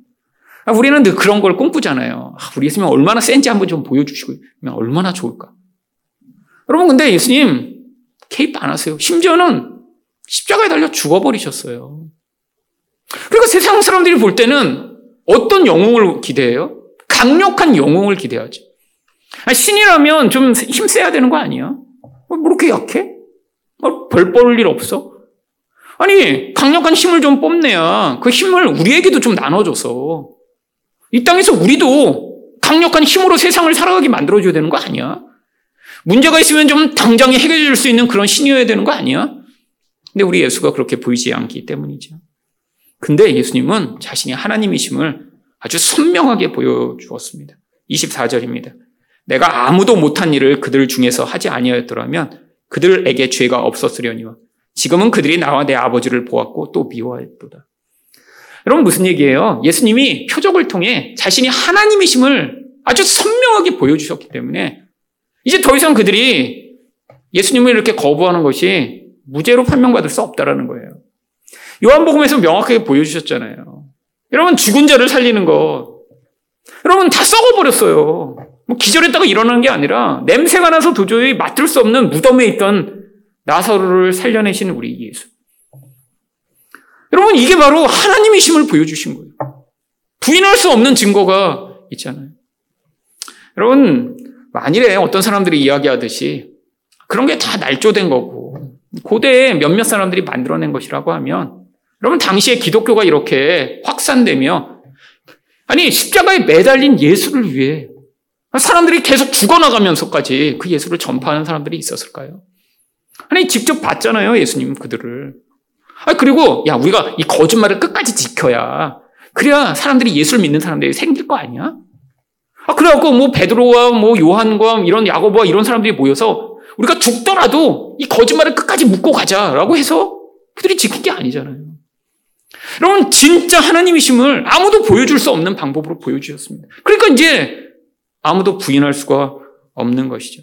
아, 우리는 늘 그런 걸 꿈꾸잖아요. 아, 우리 예수님 얼마나 센지 한번 좀 보여주시고 얼마나 좋을까. 여러분 근데 예수님 개입 안 하세요. 심지어는 십자가에 달려 죽어버리셨어요. 그러니까 세상 사람들이 볼 때는 어떤 영웅을 기대해요? 강력한 영웅을 기대하죠. 신이라면 좀 힘써야 되는 거 아니야? 뭐 그렇게 약해? 뭐 별볼일 없어? 아니, 강력한 힘을 좀 뽐내야 그 힘을 우리에게도 좀 나눠줘서 이 땅에서 우리도 강력한 힘으로 세상을 살아가게 만들어줘야 되는 거 아니야? 문제가 있으면 좀 당장에 해결해 줄 수 있는 그런 신이어야 되는 거 아니야? 근데 우리 예수가 그렇게 보이지 않기 때문이죠. 근데 예수님은 자신이 하나님이심을 아주 선명하게 보여주었습니다. 24절입니다. 내가 아무도 못한 일을 그들 중에서 하지 아니하였더라면 그들에게 죄가 없었으려니와 지금은 그들이 나와 내 아버지를 보았고 또 미워했도다. 여러분 무슨 얘기예요? 예수님이 표적을 통해 자신이 하나님이심을 아주 선명하게 보여주셨기 때문에 이제 더 이상 그들이 예수님을 이렇게 거부하는 것이 무죄로 판명받을 수 없다라는 거예요. 요한복음에서 명확하게 보여주셨잖아요. 여러분 죽은 자를 살리는 것 여러분 다 썩어버렸어요. 뭐 기절했다가 일어나는 게 아니라 냄새가 나서 도저히 맡을 수 없는 무덤에 있던 나사로를 살려내신 우리 예수. 여러분 이게 바로 하나님이심을 보여주신 거예요. 부인할 수 없는 증거가 있잖아요. 여러분 만일에 어떤 사람들이 이야기하듯이 그런 게 다 날조된 거고 고대에 몇몇 사람들이 만들어낸 것이라고 하면 여러분 당시에 기독교가 이렇게 확산되며 아니 십자가에 매달린 예수를 위해 사람들이 계속 죽어나가면서까지 그 예수를 전파하는 사람들이 있었을까요? 아니 직접 봤잖아요 예수님 그들을. 아 그리고 야 우리가 이 거짓말을 끝까지 지켜야 그래야 사람들이 예수를 믿는 사람들이 생길 거 아니야? 아 그래갖고 뭐 베드로와 뭐 요한과 이런 야고보와 이런 사람들이 모여서 우리가 죽더라도 이 거짓말을 끝까지 묻고 가자라고 해서 그들이 지킨 게 아니잖아요. 여러분 진짜 하나님이심을 아무도 보여줄 수 없는 방법으로 보여주셨습니다. 그러니까 이제 아무도 부인할 수가 없는 것이죠.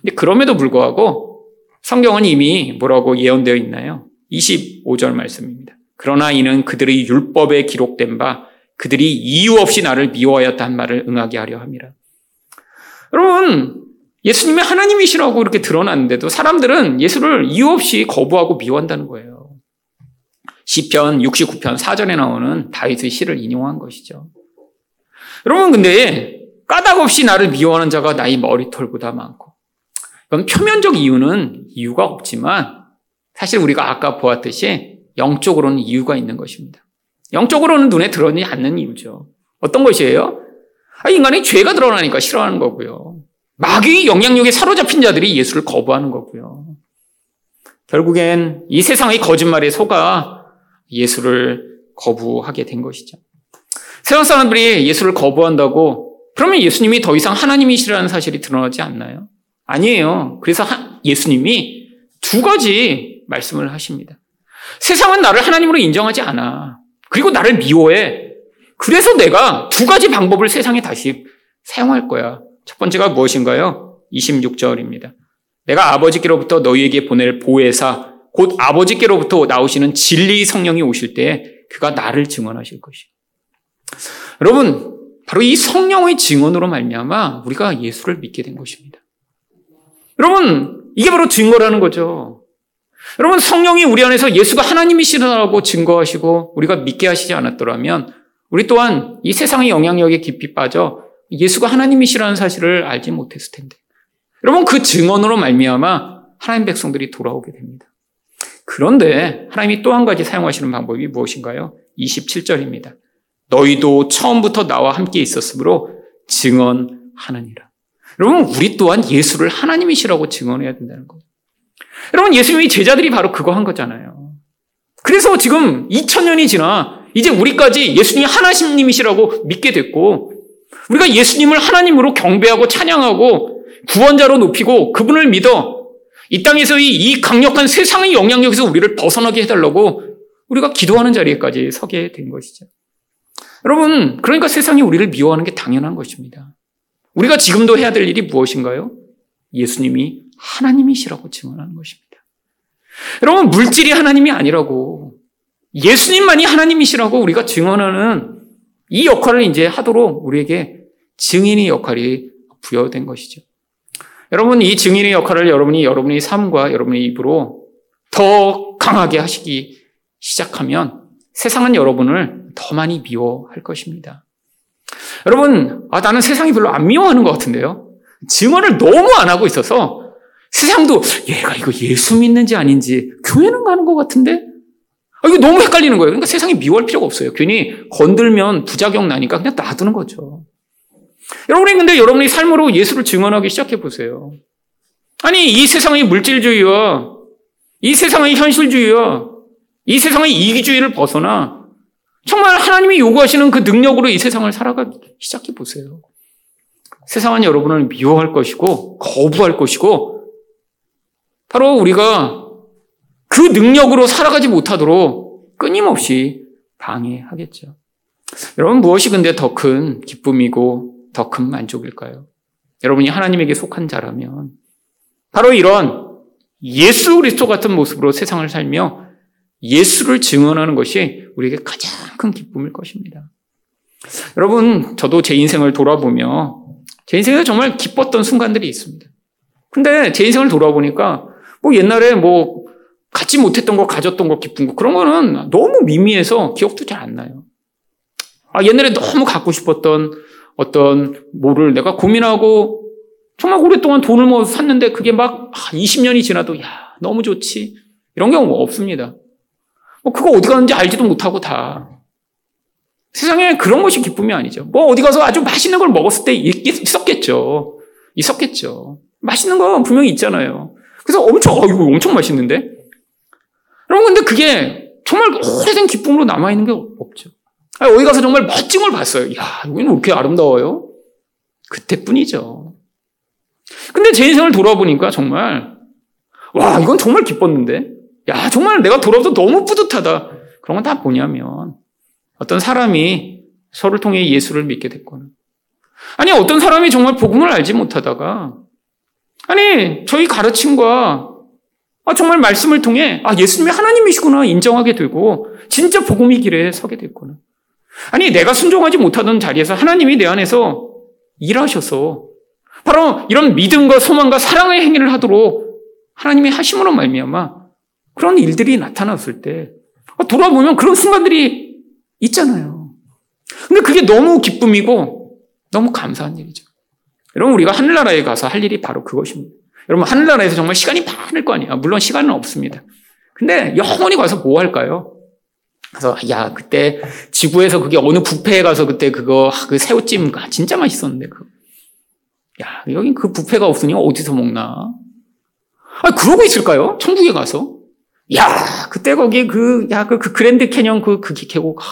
근데 그럼에도 불구하고 성경은 이미 뭐라고 예언되어 있나요? 25절 말씀입니다. 그러나 이는 그들의 율법에 기록된 바 그들이 이유 없이 나를 미워하였다 한 말을 응하게 하려 함이라. 여러분, 예수님이 하나님이시라고 이렇게 드러났는데도 사람들은 예수를 이유 없이 거부하고 미워한다는 거예요. 시편 69편 4절에 나오는 다윗의 시를 인용한 것이죠. 여러분, 근데 까닭 없이 나를 미워하는 자가 나의 머리털보다 많고. 이건 표면적 이유는 이유가 없지만 사실 우리가 아까 보았듯이 영적으로는 이유가 있는 것입니다. 영적으로는 눈에 드러나지 않는 이유죠. 어떤 것이에요? 아, 인간의 죄가 드러나니까 싫어하는 거고요. 마귀의 영향력에 사로잡힌 자들이 예수를 거부하는 거고요. 결국엔 이 세상의 거짓말에 속아 예수를 거부하게 된 것이죠. 세상 사람들이 예수를 거부한다고 그러면 예수님이 더 이상 하나님이시라는 사실이 드러나지 않나요? 아니에요. 그래서 예수님이 두 가지 말씀을 하십니다. 세상은 나를 하나님으로 인정하지 않아. 그리고 나를 미워해. 그래서 내가 두 가지 방법을 세상에 다시 사용할 거야. 첫 번째가 무엇인가요? 26절입니다. 내가 아버지께로부터 너희에게 보낼 보혜사, 곧 아버지께로부터 나오시는 진리 성령이 오실 때 그가 나를 증언하실 것이. 여러분, 바로 이 성령의 증언으로 말미암아 우리가 예수를 믿게 된 것입니다. 여러분, 이게 바로 증거라는 거죠. 여러분, 성령이 우리 안에서 예수가 하나님이시라고 증거하시고 우리가 믿게 하시지 않았더라면 우리 또한 이 세상의 영향력에 깊이 빠져 예수가 하나님이시라는 사실을 알지 못했을 텐데. 여러분, 그 증언으로 말미암아 하나님 백성들이 돌아오게 됩니다. 그런데 하나님이 또 한 가지 사용하시는 방법이 무엇인가요? 27절입니다. 너희도 처음부터 나와 함께 있었으므로 증언하느니라. 여러분, 우리 또한 예수를 하나님이시라고 증언해야 된다는 거예요. 여러분, 예수님이 제자들이 바로 그거 한 거잖아요. 그래서 지금 2000년이 지나 이제 우리까지 예수님이 하나님이시라고 믿게 됐고, 우리가 예수님을 하나님으로 경배하고 찬양하고 구원자로 높이고 그분을 믿어 이 땅에서의 이 강력한 세상의 영향력에서 우리를 벗어나게 해달라고 우리가 기도하는 자리에까지 서게 된 것이죠. 여러분, 그러니까 세상이 우리를 미워하는 게 당연한 것입니다. 우리가 지금도 해야 될 일이 무엇인가요? 예수님이 하나님이시라고 증언하는 것입니다. 여러분, 물질이 하나님이 아니라고. 예수님만이 하나님이시라고 우리가 증언하는 이 역할을 이제 하도록 우리에게 증인의 역할이 부여된 것이죠. 여러분, 이 증인의 역할을 여러분이 여러분의 삶과 여러분의 입으로 더 강하게 하시기 시작하면 세상은 여러분을 더 많이 미워할 것입니다. 여러분, 아, 나는 세상이 별로 안 미워하는 것 같은데요. 증언을 너무 안 하고 있어서 세상도 얘가 이거 예수 믿는지 아닌지 교회는 가는 것 같은데? 아, 이거 너무 헷갈리는 거예요. 그러니까 세상이 미워할 필요가 없어요. 괜히 건들면 부작용 나니까 그냥 놔두는 거죠. 여러분이 근데 여러분의 삶으로 예수를 증언하기 시작해 보세요. 아니, 이 세상의 물질주의와 이 세상의 현실주의와 이 세상의 이기주의를 벗어나 정말 하나님이 요구하시는 그 능력으로 이 세상을 살아가기 시작해 보세요. 세상은 여러분을 미워할 것이고 거부할 것이고 바로 우리가 그 능력으로 살아가지 못하도록 끊임없이 방해하겠죠. 여러분 무엇이 근데 더 큰 기쁨이고 더 큰 만족일까요? 여러분이 하나님에게 속한 자라면 바로 이런 예수 그리스도 같은 모습으로 세상을 살며 예수를 증언하는 것이 우리에게 가장 큰 기쁨일 것입니다. 여러분, 저도 제 인생을 돌아보며 제 인생에 정말 기뻤던 순간들이 있습니다. 근데 제 인생을 돌아보니까 뭐 옛날에 뭐 갖지 못했던 거 가졌던 거 기쁜 거 그런 거는 너무 미미해서 기억도 잘 안 나요. 아, 옛날에 너무 갖고 싶었던 어떤 뭐를 내가 고민하고 정말 오랫동안 돈을 뭐 샀는데 그게 막 20년이 지나도 야, 너무 좋지. 이런 경우 없습니다. 뭐 그거 어디 갔는지 알지도 못하고 다. 세상에 그런 것이 기쁨이 아니죠. 뭐 어디 가서 아주 맛있는 걸 먹었을 때 있었겠죠. 있었겠죠. 맛있는 거 분명히 있잖아요. 그래서 엄청, 어, 이거 엄청 맛있는데? 여러분, 근데 그게 정말 오래된 기쁨으로 남아있는 게 없죠. 아니, 어디 가서 정말 멋진 걸 봤어요. 야, 여기는 왜 이렇게 아름다워요? 그때뿐이죠. 근데 제 인생을 돌아보니까 정말, 와, 이건 정말 기뻤는데? 야, 정말 내가 돌아와서 너무 뿌듯하다. 그런 건 다 뭐냐면, 어떤 사람이 서를 통해 예수를 믿게 됐거나, 아니, 어떤 사람이 정말 복음을 알지 못하다가, 아니, 저희 가르침과 아, 정말 말씀을 통해, 아, 예수님이 하나님이시구나 인정하게 되고, 진짜 복음의 길에 서게 됐구나. 아니, 내가 순종하지 못하던 자리에서 하나님이 내 안에서 일하셔서, 바로 이런 믿음과 소망과 사랑의 행위를 하도록 하나님이 하심으로 말미암아 그런 일들이 나타났을 때 아, 돌아보면 그런 순간들이 있잖아요. 근데 그게 너무 기쁨이고 너무 감사한 일이죠. 여러분 우리가 하늘나라에 가서 할 일이 바로 그것입니다. 여러분 하늘나라에서 정말 시간이 많을 거 아니에요. 물론 시간은 없습니다. 근데 영원히 가서 뭐 할까요? 그래서 야 그때 지구에서 그게 어느 뷔페에 가서 그때 그거 그 새우찜 진짜 맛있었는데 그. 야 여긴 그 뷔페가 없으니 어디서 먹나? 아 그러고 있을까요? 천국에 가서 야, 그때 거기 그, 야, 그, 그 그랜드 캐년 그, 그 계곡, 아,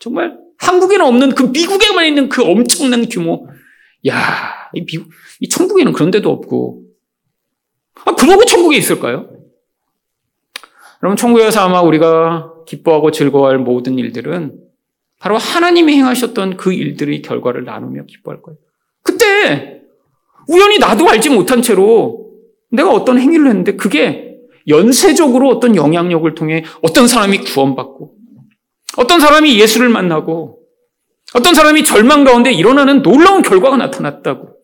정말 한국에는 없는 그 미국에만 있는 그 엄청난 규모. 야, 이 미국, 이 천국에는 그런 데도 없고. 아, 그러고 천국에 있을까요? 여러분, 천국에서 아마 우리가 기뻐하고 즐거워할 모든 일들은 바로 하나님이 행하셨던 그 일들의 결과를 나누며 기뻐할 거예요. 그때 우연히 나도 알지 못한 채로 내가 어떤 행위를 했는데 그게 연쇄적으로 어떤 영향력을 통해 어떤 사람이 구원받고 어떤 사람이 예수를 만나고 어떤 사람이 절망 가운데 일어나는 놀라운 결과가 나타났다고.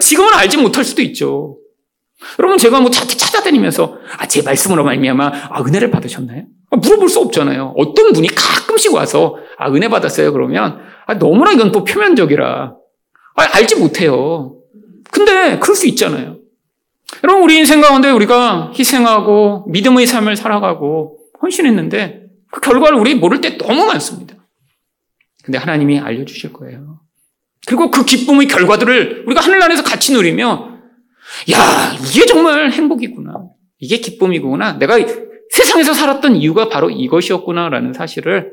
지금은 알지 못할 수도 있죠. 여러분 제가 뭐 찾아다니면서 아, 제 말씀으로 말미암아 아, 은혜를 받으셨나요? 아, 물어볼 수 없잖아요. 어떤 분이 가끔씩 와서 아, 은혜 받았어요 그러면 아, 너무나 이건 또 표면적이라 아, 알지 못해요. 근데 그럴 수 있잖아요. 여러분, 우리 인생 가운데 우리가 희생하고 믿음의 삶을 살아가고 헌신했는데 그 결과를 우리 모를 때 너무 많습니다. 근데 하나님이 알려주실 거예요. 그리고 그 기쁨의 결과들을 우리가 하늘나라에서 같이 누리며, 야, 이게 정말 행복이구나. 이게 기쁨이구나. 내가 세상에서 살았던 이유가 바로 이것이었구나라는 사실을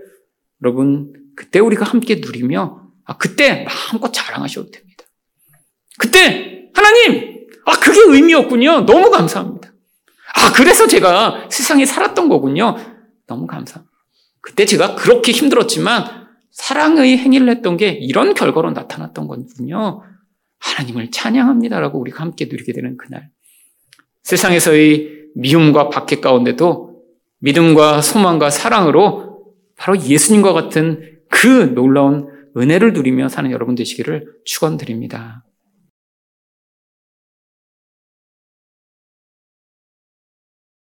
여러분, 그때 우리가 함께 누리며, 아, 그때 마음껏 자랑하셔도 됩니다. 그때, 하나님, 아, 그게 의미였군요. 너무 감사합니다. 아, 그래서 제가 세상에 살았던 거군요. 너무 감사합니다. 그때 제가 그렇게 힘들었지만 사랑의 행위를 했던 게 이런 결과로 나타났던 거군요. 하나님을 찬양합니다라고 우리가 함께 누리게 되는 그날. 세상에서의 미움과 박해 가운데도 믿음과 소망과 사랑으로 바로 예수님과 같은 그 놀라운 은혜를 누리며 사는 여러분 되시기를 축원드립니다.